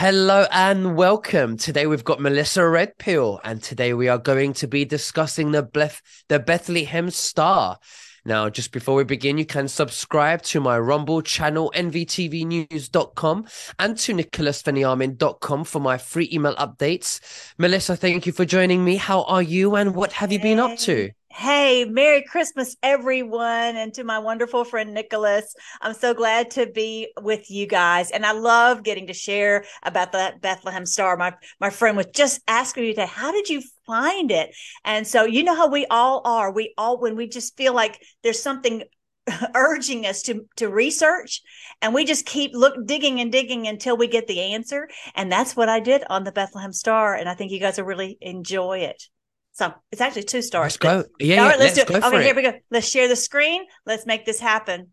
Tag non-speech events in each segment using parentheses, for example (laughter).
Hello and welcome. Today we've got Melissa Redpill, and today we are going to be discussing the the Bethlehem Star. Now, just before we begin, you can subscribe to my Rumble channel, nvtvnews.com, and to nicholasveniamin.com for my free email updates. Melissa, thank you for joining me. How are you, and what have you been up to? Hey, Merry Christmas, everyone, and to my wonderful friend Nicholas. I'm so glad to be with you guys, and I love getting to share about the Bethlehem Star. My my friend was just asking me today, how did you find it? And so you know how we all are. We all when we just feel like there's something (laughs) urging us to to research and we just keep look digging and digging until we get the answer and that's what i did on the bethlehem star and i think you guys will really enjoy it so it's actually two stars. Let's go. Yeah, All yeah, right, let's, let's do it. go Okay, here it. we go. Let's share the screen. Let's make this happen.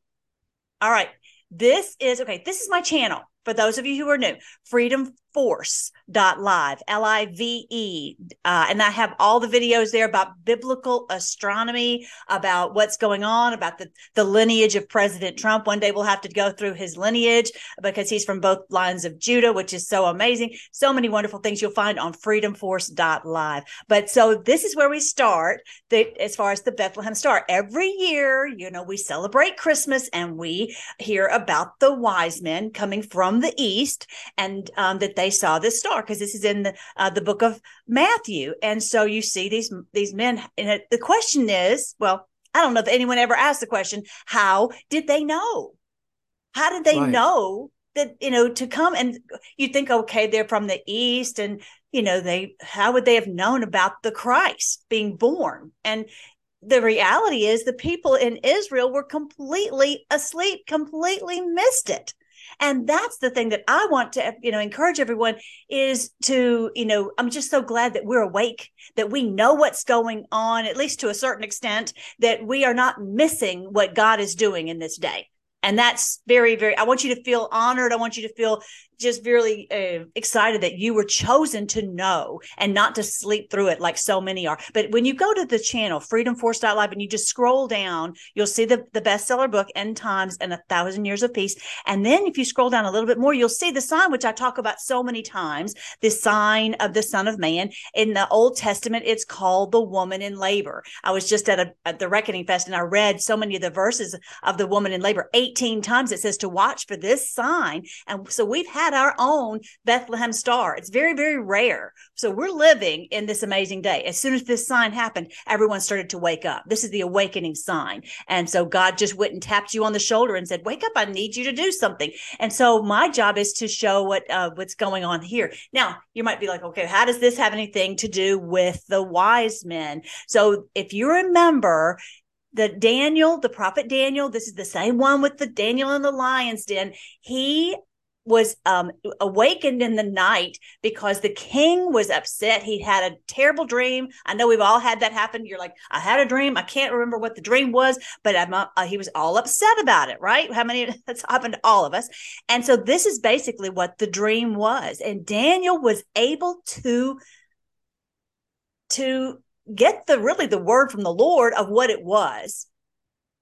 All right. This is okay. This is my channel. For those of you who are new, freedomforce.live, L I V E. Uh, and I have all the videos there about biblical astronomy, about what's going on, about the, the lineage of President Trump. One day we'll have to go through his lineage because he's from both lines of Judah, which is so amazing. So many wonderful things you'll find on freedomforce.live. But so this is where we start the, as far as the Bethlehem Star. Every year, you know, we celebrate Christmas and we hear about the wise men coming from the east and um, that they saw this star because this is in the uh, the book of Matthew. And so you see these these men. And the question is, well, I don't know if anyone ever asked the question, how did they know? How did they Right. know that you know to come and you think okay they're from the east and you know they how would they have known about the Christ being born and the reality is the people in Israel were completely asleep completely missed it and that's the thing that I want to you know encourage everyone is to you know I'm just so glad that we're awake that we know what's going on at least to a certain extent that we are not missing what God is doing in this day. And that's very very i want you to feel honored. I want you to feel just really uh, excited that you were chosen to know and not to sleep through it like so many are. But when you go to the channel freedomforce.live and you just scroll down you'll see the, the bestseller book end times and a thousand years of peace. And then if you scroll down a little bit more you'll see the sign which i talk about so many times the sign of the son of man. In the old testament it's called the woman in labor. I was just at, a, at the reckoning fest and i read so many of the verses of the woman in labor. 18 times it says to watch for this sign. And so we've had our own bethlehem star. It's very very rare. So we're living in this amazing day. As soon as this sign happened everyone started to wake up. This is the awakening sign. And so god just went and tapped you on the shoulder and said wake up i need you to do something. And so my job is to show what uh, what's going on here. Now you might be like okay how does this have anything to do with the wise men? So if you remember the Daniel, the prophet Daniel, this is the same one with the Daniel in the lion's den. He was um, awakened in the night because the king was upset. He had a terrible dream. I know we've all had that happen. You're like, I had a dream. I can't remember what the dream was, but I'm, uh, he was all upset about it, right? How many (laughs) that's happened to all of us. And so this is basically what the dream was. And Daniel was able to to get the really the word from the Lord of what it was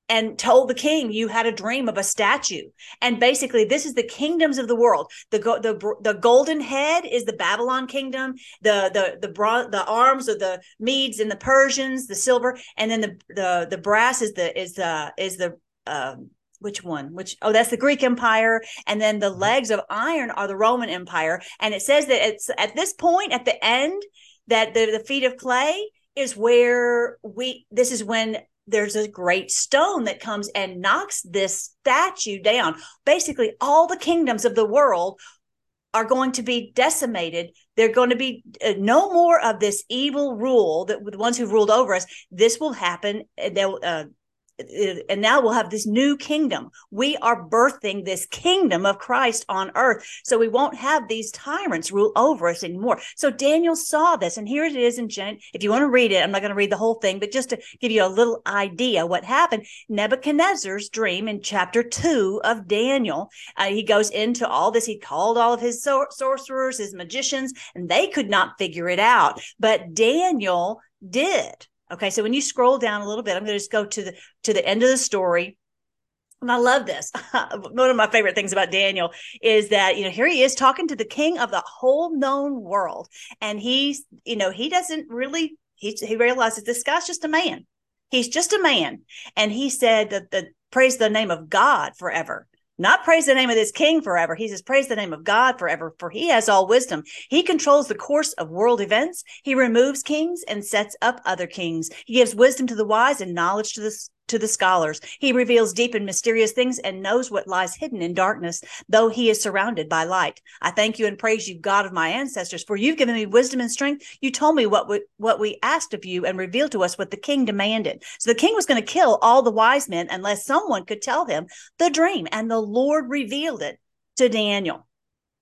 and told the king you had a dream of a statue. And basically this is the kingdoms of the world. The go- the the golden head is the babylon kingdom the the the bron- the arms of the medes and the persians the silver and then the the the brass is the is the is the um which one? Which oh that's the greek empire and then the legs of iron are the roman empire. And it says that it's at this point at the end that the, the feet of clay is where we this is when there's a great stone that comes and knocks this statue down. Basically all the kingdoms of the world are going to be decimated. They're going to be uh, no more of this evil rule that the ones who ruled over us. This will happen and they'll uh, and now we'll have this new kingdom. We are birthing this kingdom of Christ on earth. So we won't have these tyrants rule over us anymore. So Daniel saw this, and here it is in Gen. If you want to read it, I'm not going to read the whole thing, but just to give you a little idea what happened, Nebuchadnezzar's dream in chapter two of Daniel, uh, he goes into all this. He called all of his sor- sorcerers, his magicians, and they could not figure it out. But Daniel did. Okay, so when you scroll down a little bit, I'm going to just go to the to the end of the story. and I love this. (laughs) One of my favorite things about Daniel is that, you know, here he is talking to the king of the whole known world. And he's, you know, he doesn't really, he, he realizes this guy's just a man. He's just a man. And he said that the praise the name of God forever not praise the name of this king forever. He says, praise the name of God forever, for he has all wisdom. He controls the course of world events. He removes kings and sets up other kings. He gives wisdom to the wise and knowledge to the to the scholars. He reveals deep and mysterious things and knows what lies hidden in darkness, though he is surrounded by light. I thank you and praise you, God of my ancestors, for you've given me wisdom and strength. You told me what we, what we asked of you and revealed to us what the king demanded. So the king was going to kill all the wise men unless someone could tell him the dream, and the Lord revealed it to Daniel.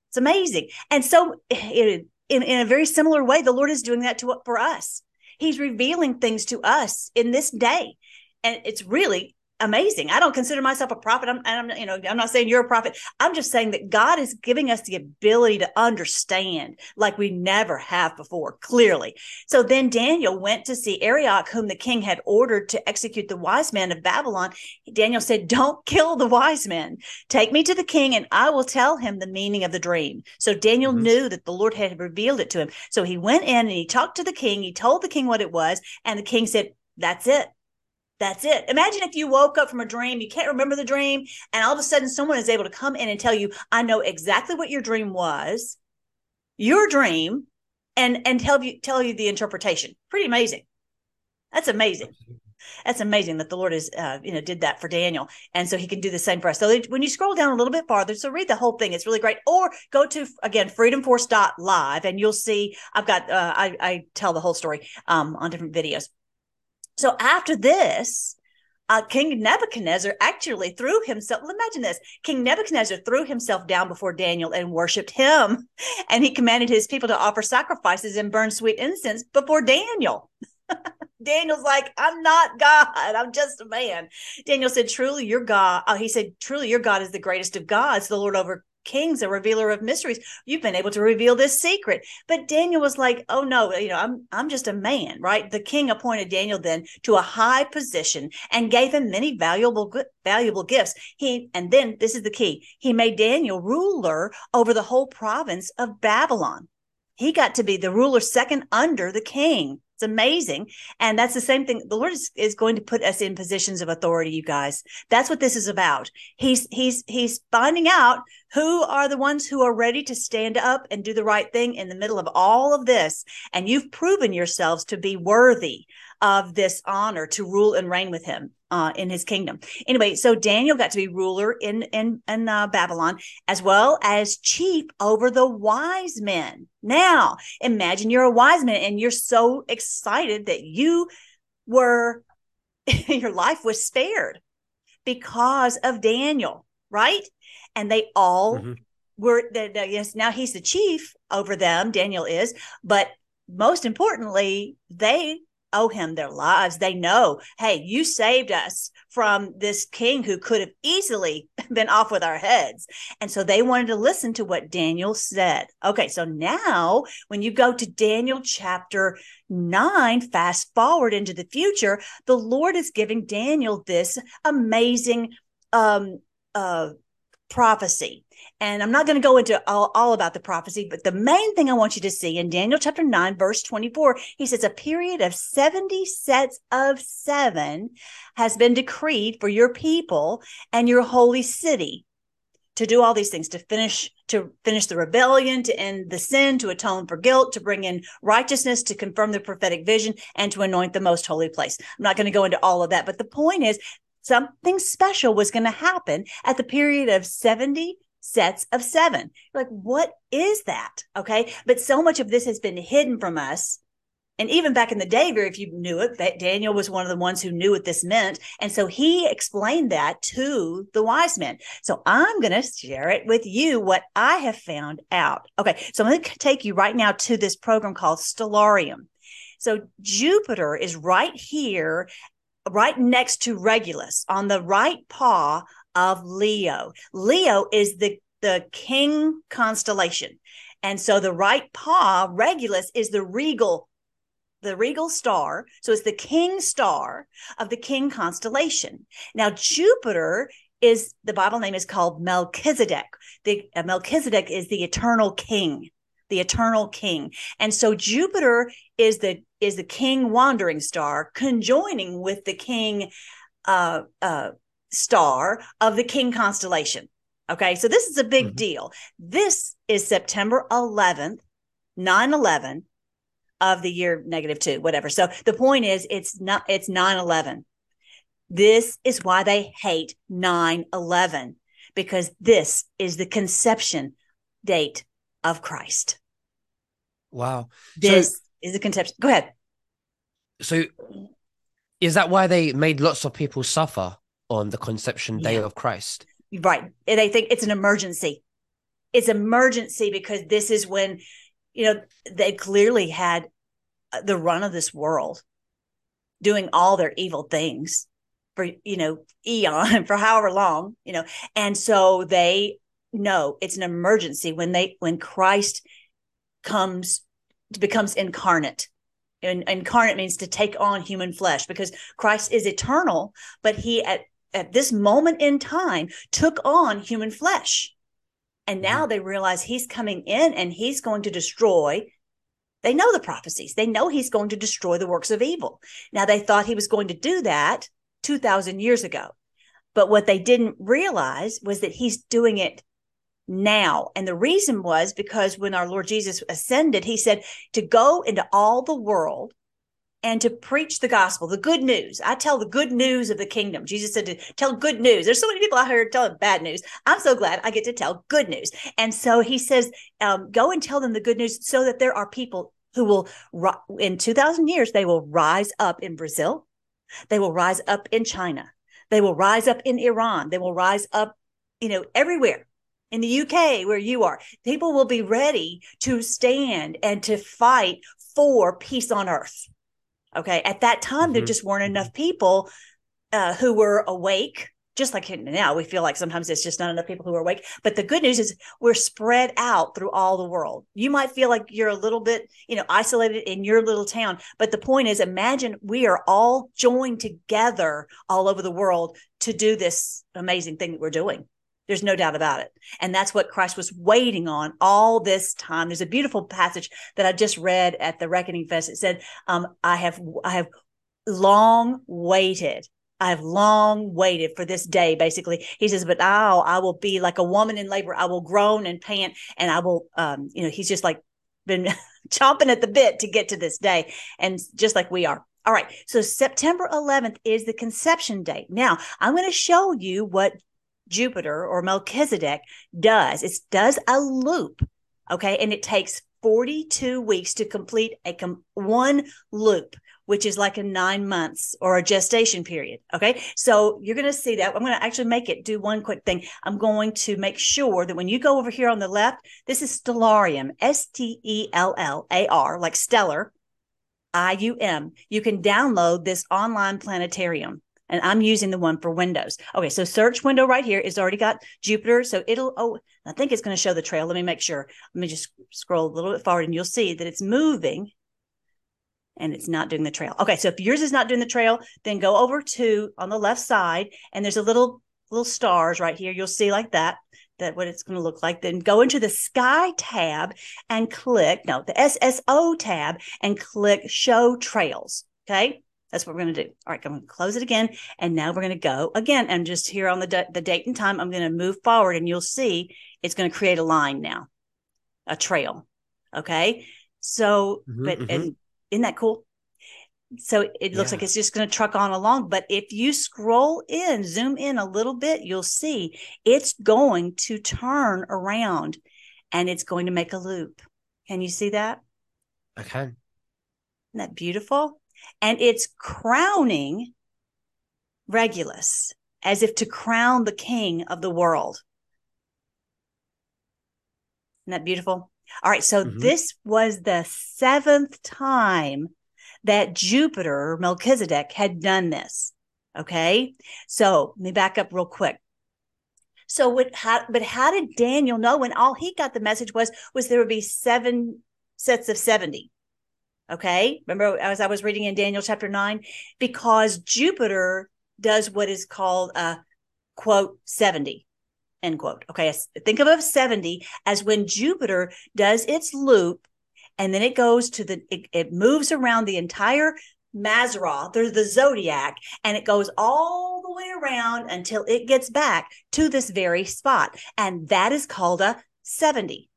It's amazing. And so in, in, in a very similar way, the Lord is doing that to for us. He's revealing things to us in this day and it's really amazing. I don't consider myself a prophet. I'm, I'm, you know, I'm not saying you're a prophet. I'm just saying that God is giving us the ability to understand like we never have before, clearly. So then Daniel went to see Arioch, whom the king had ordered to execute the wise men of Babylon. Daniel said, Don't kill the wise men. Take me to the king and I will tell him the meaning of the dream. So Daniel mm-hmm. knew that the Lord had revealed it to him. So he went in and he talked to the king. He told the king what it was. And the king said, That's it that's it. Imagine if you woke up from a dream, you can't remember the dream, and all of a sudden someone is able to come in and tell you, I know exactly what your dream was, your dream, and and tell you tell you the interpretation. Pretty amazing. That's amazing. That's amazing that the Lord is, uh, you know, did that for Daniel, and so He can do the same for us. So when you scroll down a little bit farther, so read the whole thing; it's really great. Or go to again freedomforce.live, and you'll see I've got uh, I, I tell the whole story um, on different videos. So after this, uh, King Nebuchadnezzar actually threw himself. Imagine this: King Nebuchadnezzar threw himself down before Daniel and worshipped him, (laughs) and he commanded his people to offer sacrifices and burn sweet incense before Daniel. (laughs) Daniel's like, I'm not God. I'm just a man. Daniel said, Truly, your God. Oh, he said, Truly, your God is the greatest of gods, the Lord over kings, a revealer of mysteries. You've been able to reveal this secret. But Daniel was like, oh no, you know, I'm I'm just a man, right? The king appointed Daniel then to a high position and gave him many valuable valuable gifts. He and then this is the key. He made Daniel ruler over the whole province of Babylon. He got to be the ruler second under the king. It's amazing. And that's the same thing. The Lord is, is going to put us in positions of authority, you guys. That's what this is about. He's he's he's finding out who are the ones who are ready to stand up and do the right thing in the middle of all of this. And you've proven yourselves to be worthy of this honor to rule and reign with him uh, in his kingdom. Anyway, so Daniel got to be ruler in in, in uh, Babylon as well as chief over the wise men. Now, imagine you're a wise man and you're so excited that you were (laughs) your life was spared because of Daniel, right? And they all mm-hmm. were that yes, now he's the chief over them, Daniel is, but most importantly, they owe him their lives. They know, hey, you saved us from this king who could have easily (laughs) been off with our heads. And so they wanted to listen to what Daniel said. Okay, so now when you go to Daniel chapter 9, fast forward into the future, the Lord is giving Daniel this amazing um uh prophecy. And I'm not going to go into all, all, about the prophecy, but the main thing I want you to see in Daniel chapter 9, verse 24, he says, A period of 70 sets of seven has been decreed for your people and your holy city to do all these things to finish to finish the rebellion to end the sin to atone for guilt to bring in righteousness to confirm the prophetic vision and to anoint the most holy place i'm not going to go into all of that but the point is something special was going to happen at the period of 70 sets of seven. You're like, what is that? Okay. But so much of this has been hidden from us. And even back in the day, if you knew it, that Daniel was one of the ones who knew what this meant. And so he explained that to the wise men. So I'm going to share it with you, what I have found out. Okay. So I'm going to take you right now to this program called Stellarium. So Jupiter is right here right next to Regulus on the right paw of Leo. Leo is the, the king constellation. And so the right paw, Regulus, is the regal, the regal star. So it's the king star of the king constellation. Now, Jupiter is the Bible name is called Melchizedek. The uh, Melchizedek is the eternal king, the eternal king. And so Jupiter is the is the king wandering star conjoining with the king uh, uh, star of the king constellation. Okay, so this is a big mm-hmm. deal. This is September 11th, 9 11 of the year negative two, whatever. So the point is, it's not, it's 9 11. This is why they hate 9 11, because this is the conception date of Christ. Wow. This so, is the conception. Go ahead. So is that why they made lots of people suffer on the conception day yeah. of Christ? Right. They think it's an emergency. It's emergency because this is when, you know, they clearly had uh, the run of this world doing all their evil things for you know eon (laughs) for however long you know and so they know it's an emergency when they when christ comes becomes incarnate and incarnate means to take on human flesh because christ is eternal but he at at this moment in time took on human flesh and now mm-hmm. they realize he's coming in and he's going to destroy they know the prophecies. They know he's going to destroy the works of evil. Now, they thought he was going to do that 2,000 years ago. But what they didn't realize was that he's doing it now. And the reason was because when our Lord Jesus ascended, he said to go into all the world and to preach the gospel, the good news. I tell the good news of the kingdom. Jesus said to tell good news. There's so many people out here telling bad news. I'm so glad I get to tell good news. And so he says, um, go and tell them the good news so that there are people who will, in 2000 years, they will rise up in Brazil. They will rise up in China. They will rise up in Iran. They will rise up, you know, everywhere in the UK where you are. People will be ready to stand and to fight for peace on earth. Okay. At that time, mm-hmm. there just weren't enough people uh, who were awake just like now we feel like sometimes it's just not enough people who are awake but the good news is we're spread out through all the world you might feel like you're a little bit you know isolated in your little town but the point is imagine we are all joined together all over the world to do this amazing thing that we're doing there's no doubt about it and that's what christ was waiting on all this time there's a beautiful passage that i just read at the reckoning fest it said um, i have i have long waited I've long waited for this day, basically. He says, but now I will be like a woman in labor. I will groan and pant and I will, um, you know, he's just like been (laughs) chomping at the bit to get to this day. And just like we are. All right. So September 11th is the conception date. Now I'm going to show you what Jupiter or Melchizedek does. It does a loop. Okay. And it takes 42 weeks to complete a com- one loop which is like a nine months or a gestation period. Okay. So you're going to see that. I'm going to actually make it do one quick thing. I'm going to make sure that when you go over here on the left, this is Stellarium, S T E L L A R, like stellar, I U M. You can download this online planetarium. And I'm using the one for Windows. Okay, so search window right here is already got Jupiter. So it'll, oh, I think it's going to show the trail. Let me make sure. Let me just scroll a little bit forward and you'll see that it's moving and it's not doing the trail. Okay, so if yours is not doing the trail, then go over to on the left side and there's a little little stars right here. You'll see like that that what it's going to look like. Then go into the sky tab and click no, the SSO tab and click show trails. Okay? That's what we're going to do. All right, I'm going to close it again and now we're going to go again and just here on the the date and time I'm going to move forward and you'll see it's going to create a line now. A trail. Okay? So, mm-hmm, but mm-hmm. and isn't that cool? So it looks yeah. like it's just going to truck on along. But if you scroll in, zoom in a little bit, you'll see it's going to turn around and it's going to make a loop. Can you see that? I can. Isn't that beautiful? And it's crowning Regulus as if to crown the king of the world. Isn't that beautiful? All right. So mm-hmm. this was the seventh time that Jupiter, Melchizedek, had done this. Okay. So let me back up real quick. So what how but how did Daniel know when all he got the message was was there would be seven sets of 70? Okay. Remember as I was reading in Daniel chapter 9? Because Jupiter does what is called a quote 70 end quote okay think of a 70 as when jupiter does its loop and then it goes to the it, it moves around the entire Mazzaroth, there's the zodiac, and it goes all the way around until it gets back to this very spot. And that is called a 70.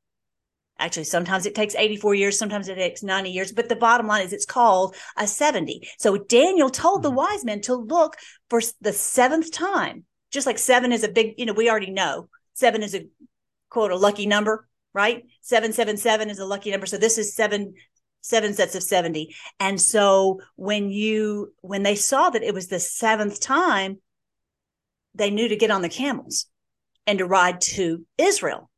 Actually, sometimes it takes 84 years, sometimes it takes 90 years, but the bottom line is it's called a 70. So Daniel told the mm-hmm. wise men to look for the seventh time, just like seven is a big, you know, we already know seven is a quote, a lucky number, right? 777 is a lucky number. So this is seven seven sets of 70 and so when you when they saw that it was the seventh time they knew to get on the camels and to ride to israel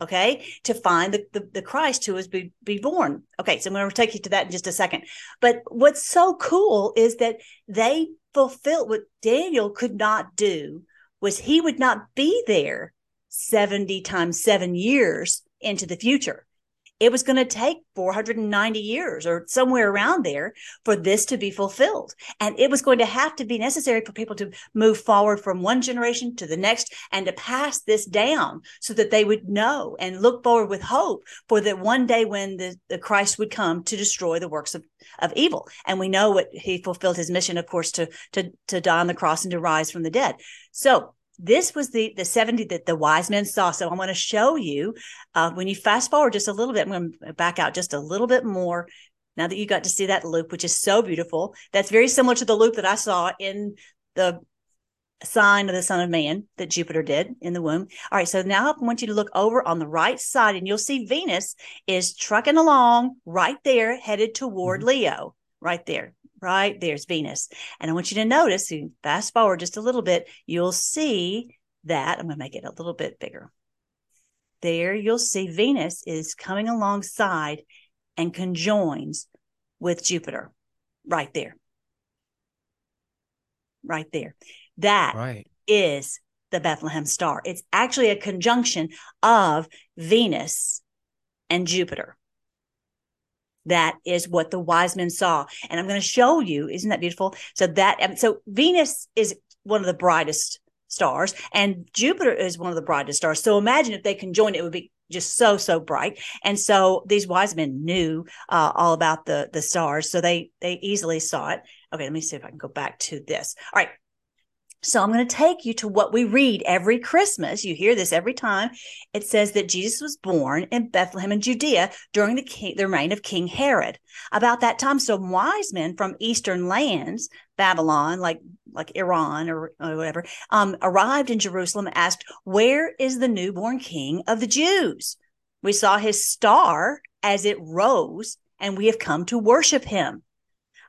okay to find the, the, the christ who was be, be born. Okay so i'm going to take you to that in just a second. But what's so cool is that they fulfilled what daniel could not do was he would not be there 70 times seven years into the future it was going to take 490 years or somewhere around there for this to be fulfilled. And it was going to have to be necessary for people to move forward from one generation to the next and to pass this down so that they would know and look forward with hope for that one day when the, the Christ would come to destroy the works of, of evil. And we know what he fulfilled his mission, of course, to, to, to die on the cross and to rise from the dead. So this was the the 70 that the wise men saw. So i want to show you uh, when you fast forward just a little bit i'm going to back out just a little bit more now that you got to see that loop which is so beautiful. That's very similar to the loop that i saw in the sign of the son of man that jupiter did in the womb. All right so now i want you to look over on the right side and you'll see venus is trucking along right there headed toward mm-hmm. leo right there right? There's Venus. And I want you to notice, you fast forward just a little bit, you'll see that I'm going to make it a little bit bigger. There you'll see Venus is coming alongside and conjoins with Jupiter right there. Right there. That right. is the Bethlehem star. It's actually a conjunction of Venus and Jupiter. That is what the wise men saw. And I'm going to show you. Isn't that beautiful? So that, so Venus is one of the brightest stars and Jupiter is one of the brightest stars. So imagine if they conjoined, it it would be just so so bright and so these wise men knew uh, all about the the stars so they they easily saw it okay let me see if i can go back to this all right so I'm going to take you to what we read every Christmas. You hear this every time. It says that Jesus was born in Bethlehem in Judea during the, king, the reign of King Herod. About that time, some wise men from eastern lands, Babylon, like like Iran or, or whatever, um, arrived in Jerusalem. And asked, "Where is the newborn King of the Jews?" We saw his star as it rose, and we have come to worship him.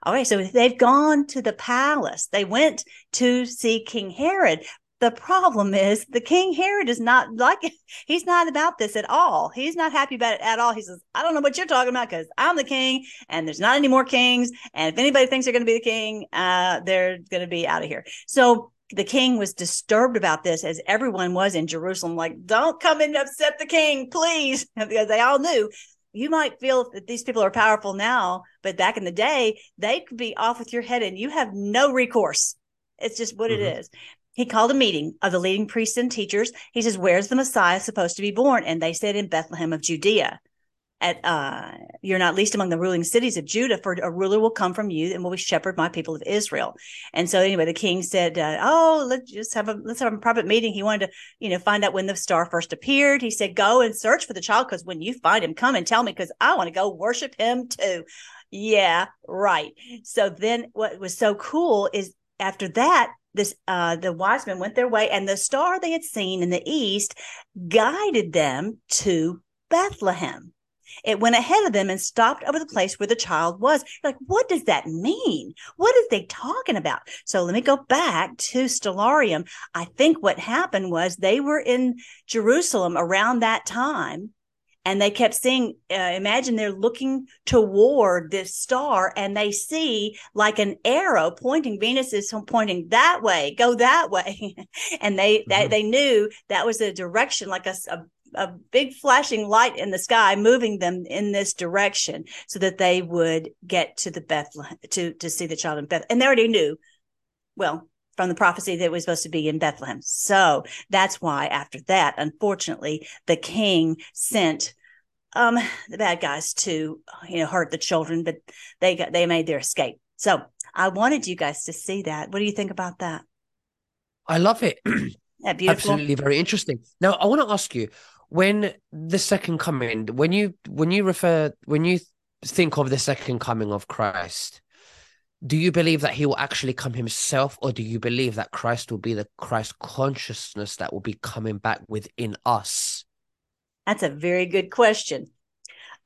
Okay, so they've gone to the palace. They went to see King Herod. The problem is the King Herod is not like (laughs) he's not about this at all. He's not happy about it at all. He says, I don't know what you're talking about because I'm the king and there's not any more kings. And if anybody thinks they're going to be the king, uh, they're going to be out of here. So the king was disturbed about this as everyone was in Jerusalem, like, don't come and upset the king, please. (laughs) Because they all knew you might feel that these people are powerful now, but back in the day, they could be off with your head and you have no recourse. It's just what mm-hmm. it is. He called a meeting of the leading priests and teachers. He says, Where's the Messiah supposed to be born? And they said, In Bethlehem of Judea at uh, you're not least among the ruling cities of Judah, for a ruler will come from you and will be shepherd my people of Israel. And so anyway, the king said, uh, "Oh, let's just have a let's have a private meeting." He wanted to, you know, find out when the star first appeared. He said, "Go and search for the child, because when you find him, come and tell me, because I want to go worship him too." Yeah, right. So then, what was so cool is after that, this uh the wise men went their way, and the star they had seen in the east guided them to Bethlehem. It went ahead of them and stopped over the place where the child was. You're like, what does that mean? What is they talking about? So let me go back to Stellarium. I think what happened was they were in Jerusalem around that time and they kept seeing uh, imagine they're looking toward this star and they see like an arrow pointing venus is pointing that way go that way (laughs) and they mm-hmm. that they knew that was a direction like a, a, a big flashing light in the sky moving them in this direction so that they would get to the Bethlehem to to see the child in Bethlehem. And they already knew. Well, from the prophecy that it was supposed to be in Bethlehem. So that's why after that, unfortunately, the king sent um the bad guys to you know hurt the children, but they got they made their escape. So I wanted you guys to see that. What do you think about that? I love it. (clears throat) Absolutely very interesting. Now I want to ask you when the second coming, when you when you refer when you think of the second coming of Christ, do you believe that he will actually come himself, or do you believe that Christ will be the Christ consciousness that will be coming back within us? That's a very good question.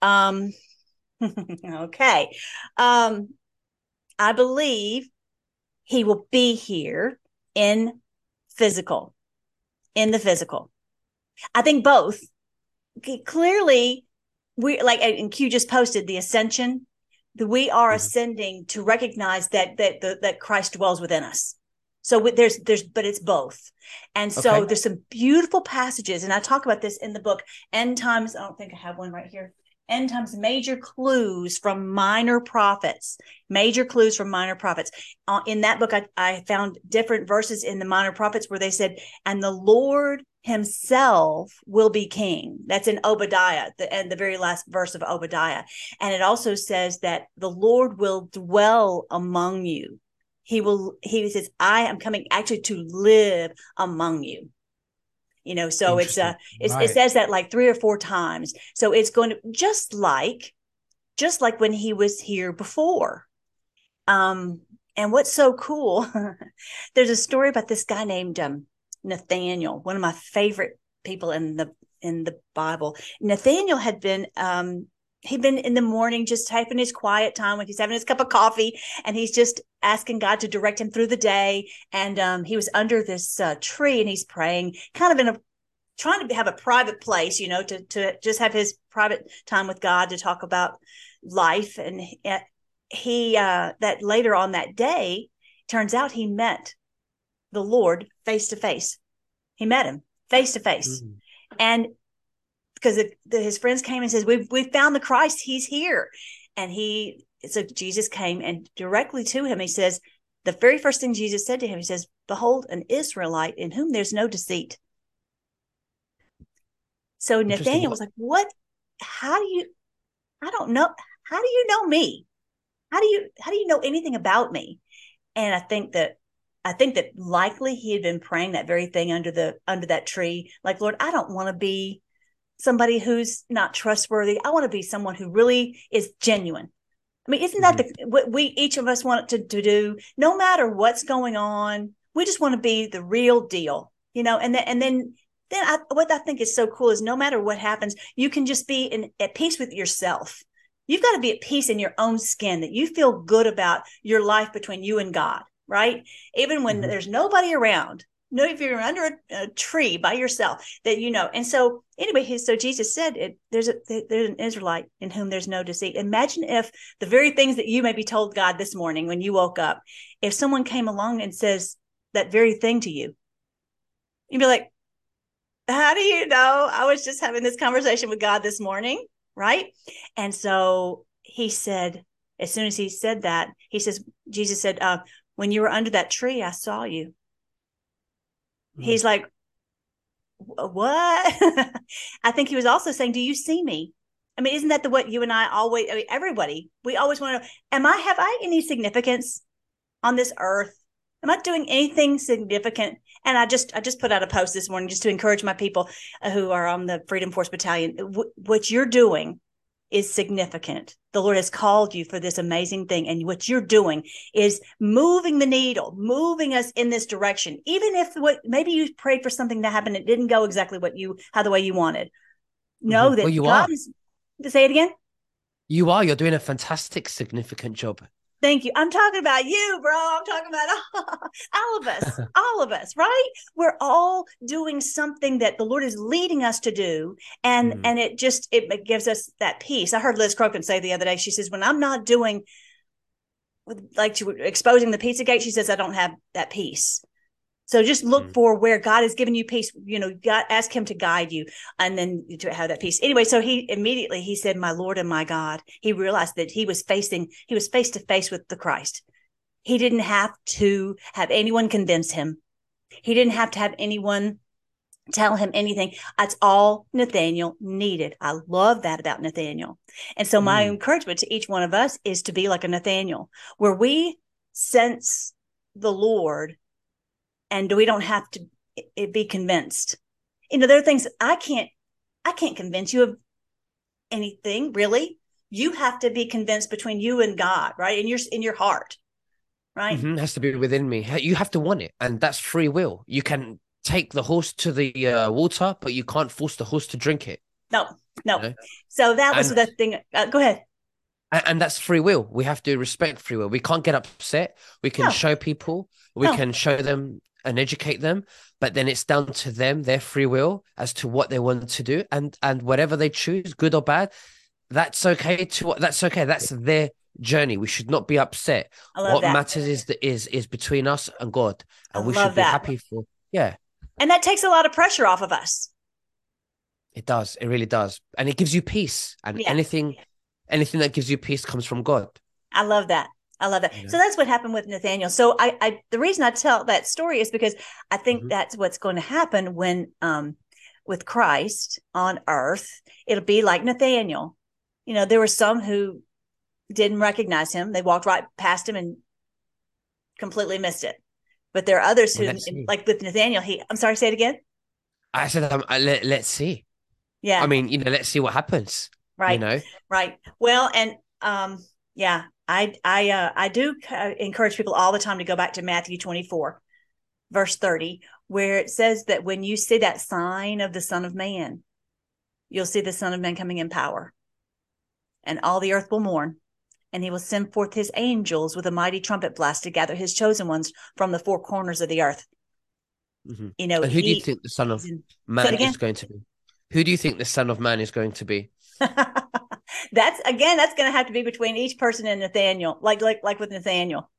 Um, (laughs) okay. Um, I believe he will be here in physical, in the physical. I think both. Clearly, we like, and Q just posted the ascension. That we are mm-hmm. ascending to recognize that that that, that Christ dwells within us. So there's there's but it's both. And so okay. there's some beautiful passages and I talk about this in the book End Times I don't think I have one right here. End Times major clues from minor prophets. Major clues from minor prophets. Uh, in that book I, I found different verses in the minor prophets where they said and the Lord himself will be king. That's in Obadiah, the and the very last verse of Obadiah. And it also says that the Lord will dwell among you he will he says i am coming actually to live among you you know so it's uh it's, right. it says that like three or four times so it's going to just like just like when he was here before um and what's so cool (laughs) there's a story about this guy named um nathaniel one of my favorite people in the in the bible. Nathaniel had been um he'd been in the morning just typing his quiet time when he's having his cup of coffee and he's just asking god to direct him through the day. And um, he was under this uh, tree and he's praying kind of in a trying to have a private place you know to, to just have his private time with god to talk about life. And he uh, that later on that day turns out he met the lord face to face he met him face to face and because the, the, his friends came and says, "We've we found the Christ. He's here," and he so Jesus came and directly to him. He says, the very first thing Jesus said to him, he says, "Behold, an Israelite in whom there's no deceit." So Nathaniel was like, "What? How do you? I don't know. How do you know me? How do you how do you know anything about me?" And I think that I think that likely he had been praying that very thing under the under that tree, like Lord, I don't want to be somebody who's not trustworthy. I want to be someone who really is genuine. I mean, isn't that mm-hmm. the what we each of us want to, to do? No matter what's going on, we just want to be the real deal, you know. And then and then then I, what I think is so cool is no matter what happens, you can just be in at peace with yourself. You've got to be at peace in your own skin that you feel good about your life between you and God, right? Even when mm-hmm. there's nobody around, know if you're under a, a, tree by yourself that you know and so anyway so jesus said it, there's a there's an israelite in whom there's no deceit imagine if the very things that you maybe told god this morning when you woke up if someone came along and says that very thing to you you'd be like how do you know i was just having this conversation with god this morning right and so he said as soon as he said that he says jesus said uh, when you were under that tree i saw you Mm-hmm. He's like, what? (laughs) I think he was also saying, do you see me? I mean, isn't that the what you and I always, I mean, everybody, we always want to know, am I, have I any significance on this earth? Am I doing anything significant? And I just, I just put out a post this morning just to encourage my people who are on the Freedom Force Battalion. what you're doing is significant. The Lord has called you for this amazing thing. And what you're doing is moving the needle, moving us in this direction. Even if what maybe you prayed for something to happen, it didn't go exactly what you how the way you wanted. Know mm-hmm. that well, you God are. is say it again. You are. You're doing a fantastic, significant job. Thank you. I'm talking about you, bro. I'm talking about (laughs) all of us, (laughs) all of us, right? We're all doing something that the Lord is leading us to do. And mm. and it just it gives us that peace. I heard Liz Crokin say the other day, she says, when I'm not doing like to exposing the pizza gate, she says, I don't have that peace. So just look mm for where God has given you peace. You know, God ask Him to guide you, and then to have that peace. Anyway, so he immediately he said, "My Lord and my God." He realized that he was facing, he was face to face with the Christ, He didn't have to have anyone convince him. He didn't have to have anyone tell him anything. That's all Nathaniel needed. I love that about Nathaniel. And so my mm. encouragement to each one of us is to be like a Nathaniel, where we sense the Lord and we don't have to be convinced. You know, there are things I can't I can't convince you of anything, really. You have to be convinced between you and God, right? In your in your heart. Right? Mm-hmm. It has to be within me. You have to want it, and that's free will. You can take the horse to the uh, water, but you can't force the horse to drink it. No, no. You know? So that was and, the thing. Uh, go ahead. And, and, that's free will. We have to respect free will. We can't get upset. We can no. show people. We no. can show them and educate them, but then it's down to them, their free will, as to what they want to do, and and whatever they choose, good or bad, that's okay. To that's okay. That's their journey. We should not be upset. What that. matters is that is is between us and God, and I we should be that. happy for yeah. And that takes a lot of pressure off of us. It does. It really does. And it gives you peace. And yeah. anything anything that gives you peace comes from God. I love that. I love that. So that's what happened with Nathaniel. So I, I the reason I tell that story is because I think mm-hmm. that's what's going to happen when um with Christ on earth. It'll be like Nathaniel. You know, there were some who didn't recognize him. They walked right past him and completely missed it. But there are others who, like with Nathaniel, he, I'm sorry, say it again. I said, um, let, let's see. Yeah. I mean, you know, let's see what happens. Right. You know, right. Well, and, um, yeah, I, I, uh, I do encourage people all the time to go back to Matthew 24, verse 30, where it says that when you see that sign of the Son of Man, you'll see the Son of Man coming in power, and all the earth will mourn and he will send forth his angels with a mighty trumpet blast to gather his chosen ones from the four corners of the earth. Mm-hmm. You know, and who he, do you think the Son of Man is going to be? Who do you think the Son of Man is going to be? (laughs) that's again, that's going to have to be between each person and Nathaniel, like like like with Nathaniel.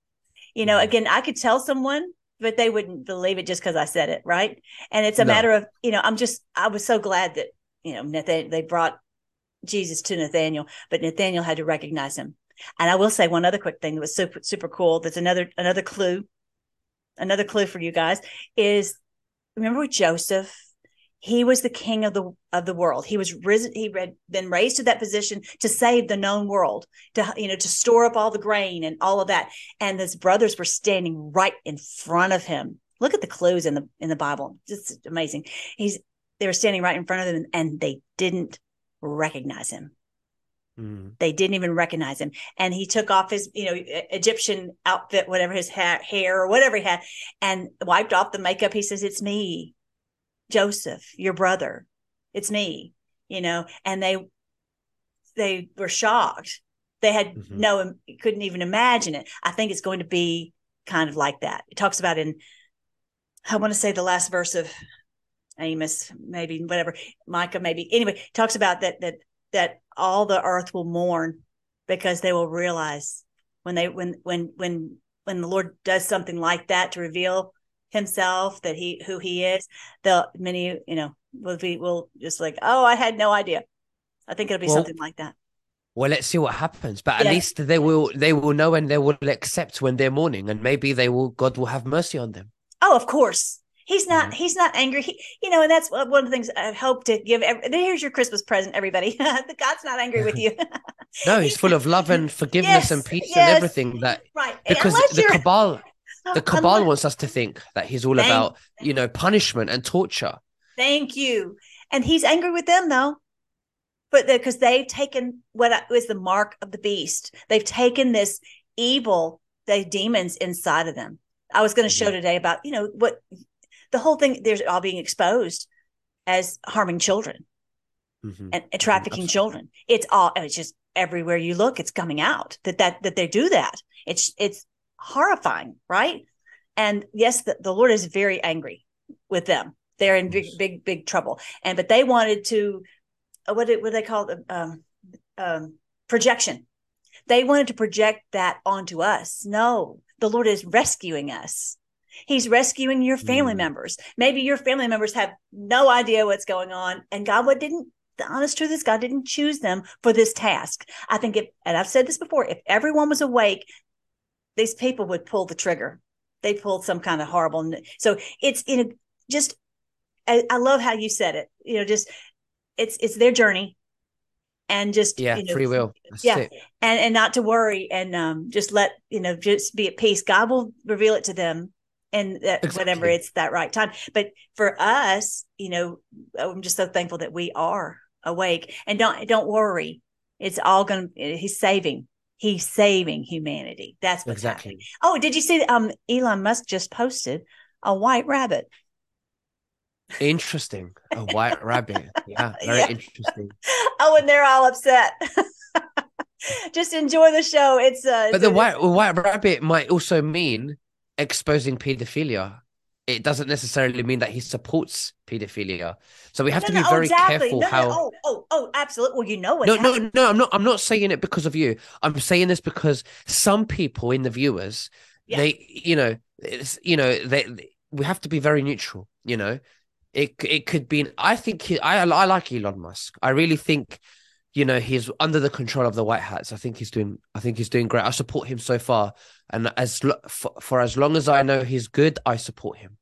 You know, mm-hmm. again, I could tell someone, but they wouldn't believe it just because I said it, right? And it's a no. matter of, you know, I'm just, I was so glad that you know Nathan, they brought Jesus to Nathaniel, but Nathaniel had to recognize him. And I will say one other quick thing that was super super cool. That's another another clue, another clue for you guys is remember with Joseph, he was the king of the of the world. He was risen. He had been raised to that position to save the known world, to you know to store up all the grain and all of that. And his brothers were standing right in front of him. Look at the clues in the in the Bible. Just amazing. He's they were standing right in front of him and they didn't recognize him. Mm. They didn't even recognize him. And he took off his, you know, Egyptian outfit, whatever his ha- hair or whatever he had, and wiped off the makeup. He says, It's me, Joseph, your brother. It's me, you know, and they they were shocked. They had mm-hmm. no couldn't even imagine it. I think it's going to be kind of like that. It talks about in I want to say the last verse of Amos, maybe whatever, Micah, maybe. Anyway, talks about that that that all the earth will mourn because they will realize when they when when when when the Lord does something like that to reveal himself that he who he is, the many you know will be will just like oh I had no idea. I think it'll be well, something like that. Well, let's see what happens. But at yeah. least they will they will know and they will accept when they're mourning, and maybe they will God will have mercy on them. Oh, of course, He's not. Mm-hmm. He's not angry. He, you know, and that's one of the things I hope to give. Every, here's your Christmas present, everybody. (laughs) God's not angry with (laughs) you. no, (laughs) he's full of love and forgiveness yes, and peace yes. and everything. That right because the cabal, the cabal wants us to think that he's all about you know punishment and torture. Thank you. And he's angry with them though, but because the, they've taken what is the mark of the beast. They've taken this evil, the demons inside of them. I was going to show mm-hmm. today about you know what the whole thing they're all being exposed as harming children mm-hmm. and, and, trafficking Absolutely. children it's all it's just everywhere you look it's coming out that that that they do that it's it's horrifying right and yes the, the lord is very angry with them they're in big big big trouble and but they wanted to uh, what did what they call it um, um, projection they wanted to project that onto us no the lord is rescuing us He's rescuing your family mm. members. Maybe your family members have no idea what's going on, and God what didn't. The honest truth is, God didn't choose them for this task. I think if, and I've said this before, if everyone was awake these people would pull the trigger. They pulled some kind of horrible. So it's in a, just. I, I love how you said it. You know, just it's it's their journey, and just yeah, you know, free will. That's yeah, it. and and not to worry, and um, just let you know, just be at peace. God will reveal it to them, and that Exactly. whenever it's that right time. But for us, you know, I'm just so thankful that we are awake, and don't don't worry. It's all gonna. He's saving. He's saving humanity. That's what's happening. Exactly. Oh, did you see? Um, Elon Musk just posted a white rabbit. Interesting. A white rabbit. Yeah, (laughs) very Yeah. interesting. (laughs) Oh, and they're all upset. (laughs) just enjoy the show. It's uh, But the white white rabbit might also mean exposing pedophilia. It doesn't necessarily mean that he supports pedophilia. So we have No, to be oh, very exactly. careful No, no, how. oh, oh, oh, absolutely. Well, you know what's No, no, no. I'm not. I'm not saying it because of you. I'm saying this because some people in the viewers, Yeah. they, you know, it's, you know, they, we have to be very neutral. You know, it it could be. I think he, I I like Elon Musk. I really think, you know, he's under the control of the White Hats. I think he's doing. I think he's doing great. I support him so far, and as for, for as long as I know he's good, I support him.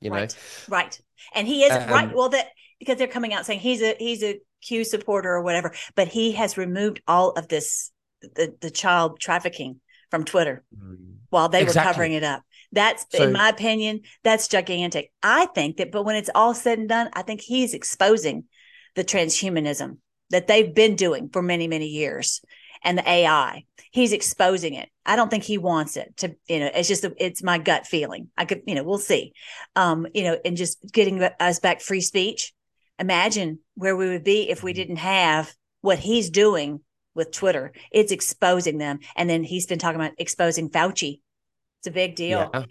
You know, right, right, and he is right. Um, Well, that because they're coming out saying he's a he's a Q supporter or whatever, but he has removed all of this the the child trafficking from Twitter Mm. while they Exactly. were covering it up. That's, So- in my opinion, that's gigantic. I think that, but when it's all said and done, I think he's exposing the transhumanism that they've been doing for many, many years and the AI. He's exposing it. I don't think he wants it to, you know, it's just, it's my gut feeling. I could, you know, we'll see. Um, you know, and just getting us back free speech. Imagine where we would be if we didn't have what he's doing with Twitter. It's exposing them. And then he's been talking about exposing Fauci. It's a big deal. Yeah.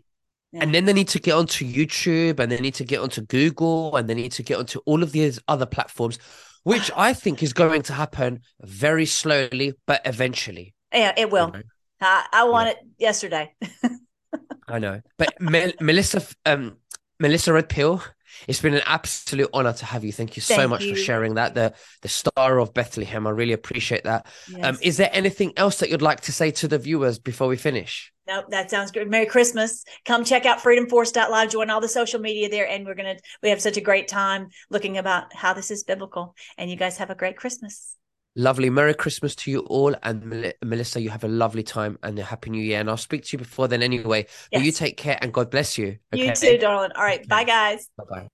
Yeah. And then they need to get onto YouTube and they need to get onto Google and they need to get onto all of these other platforms, which I think is going to happen very slowly, but eventually. Yeah, it you will. know? I, I want it yesterday. (laughs) I know. But Mel- Melissa, um, Melissa Red Pill, it's been an absolute honor to have you. Thank you so Thank much you. for sharing that. The the star of Bethlehem. I really appreciate that. Um, is there anything else that you'd like to say to the viewers before we finish? Nope, that sounds good. Merry Christmas. Come check out freedomforce.live. Join all the social media there. And we're going to, we have such a great time looking about how this is biblical. And you guys have a great Christmas. Lovely. Merry Christmas to you all. And Mel- Melissa, you have a lovely time and a happy new year. And I'll speak to you before then anyway. But you take care and God bless you. You too, darling. All right. Bye, guys. Bye bye.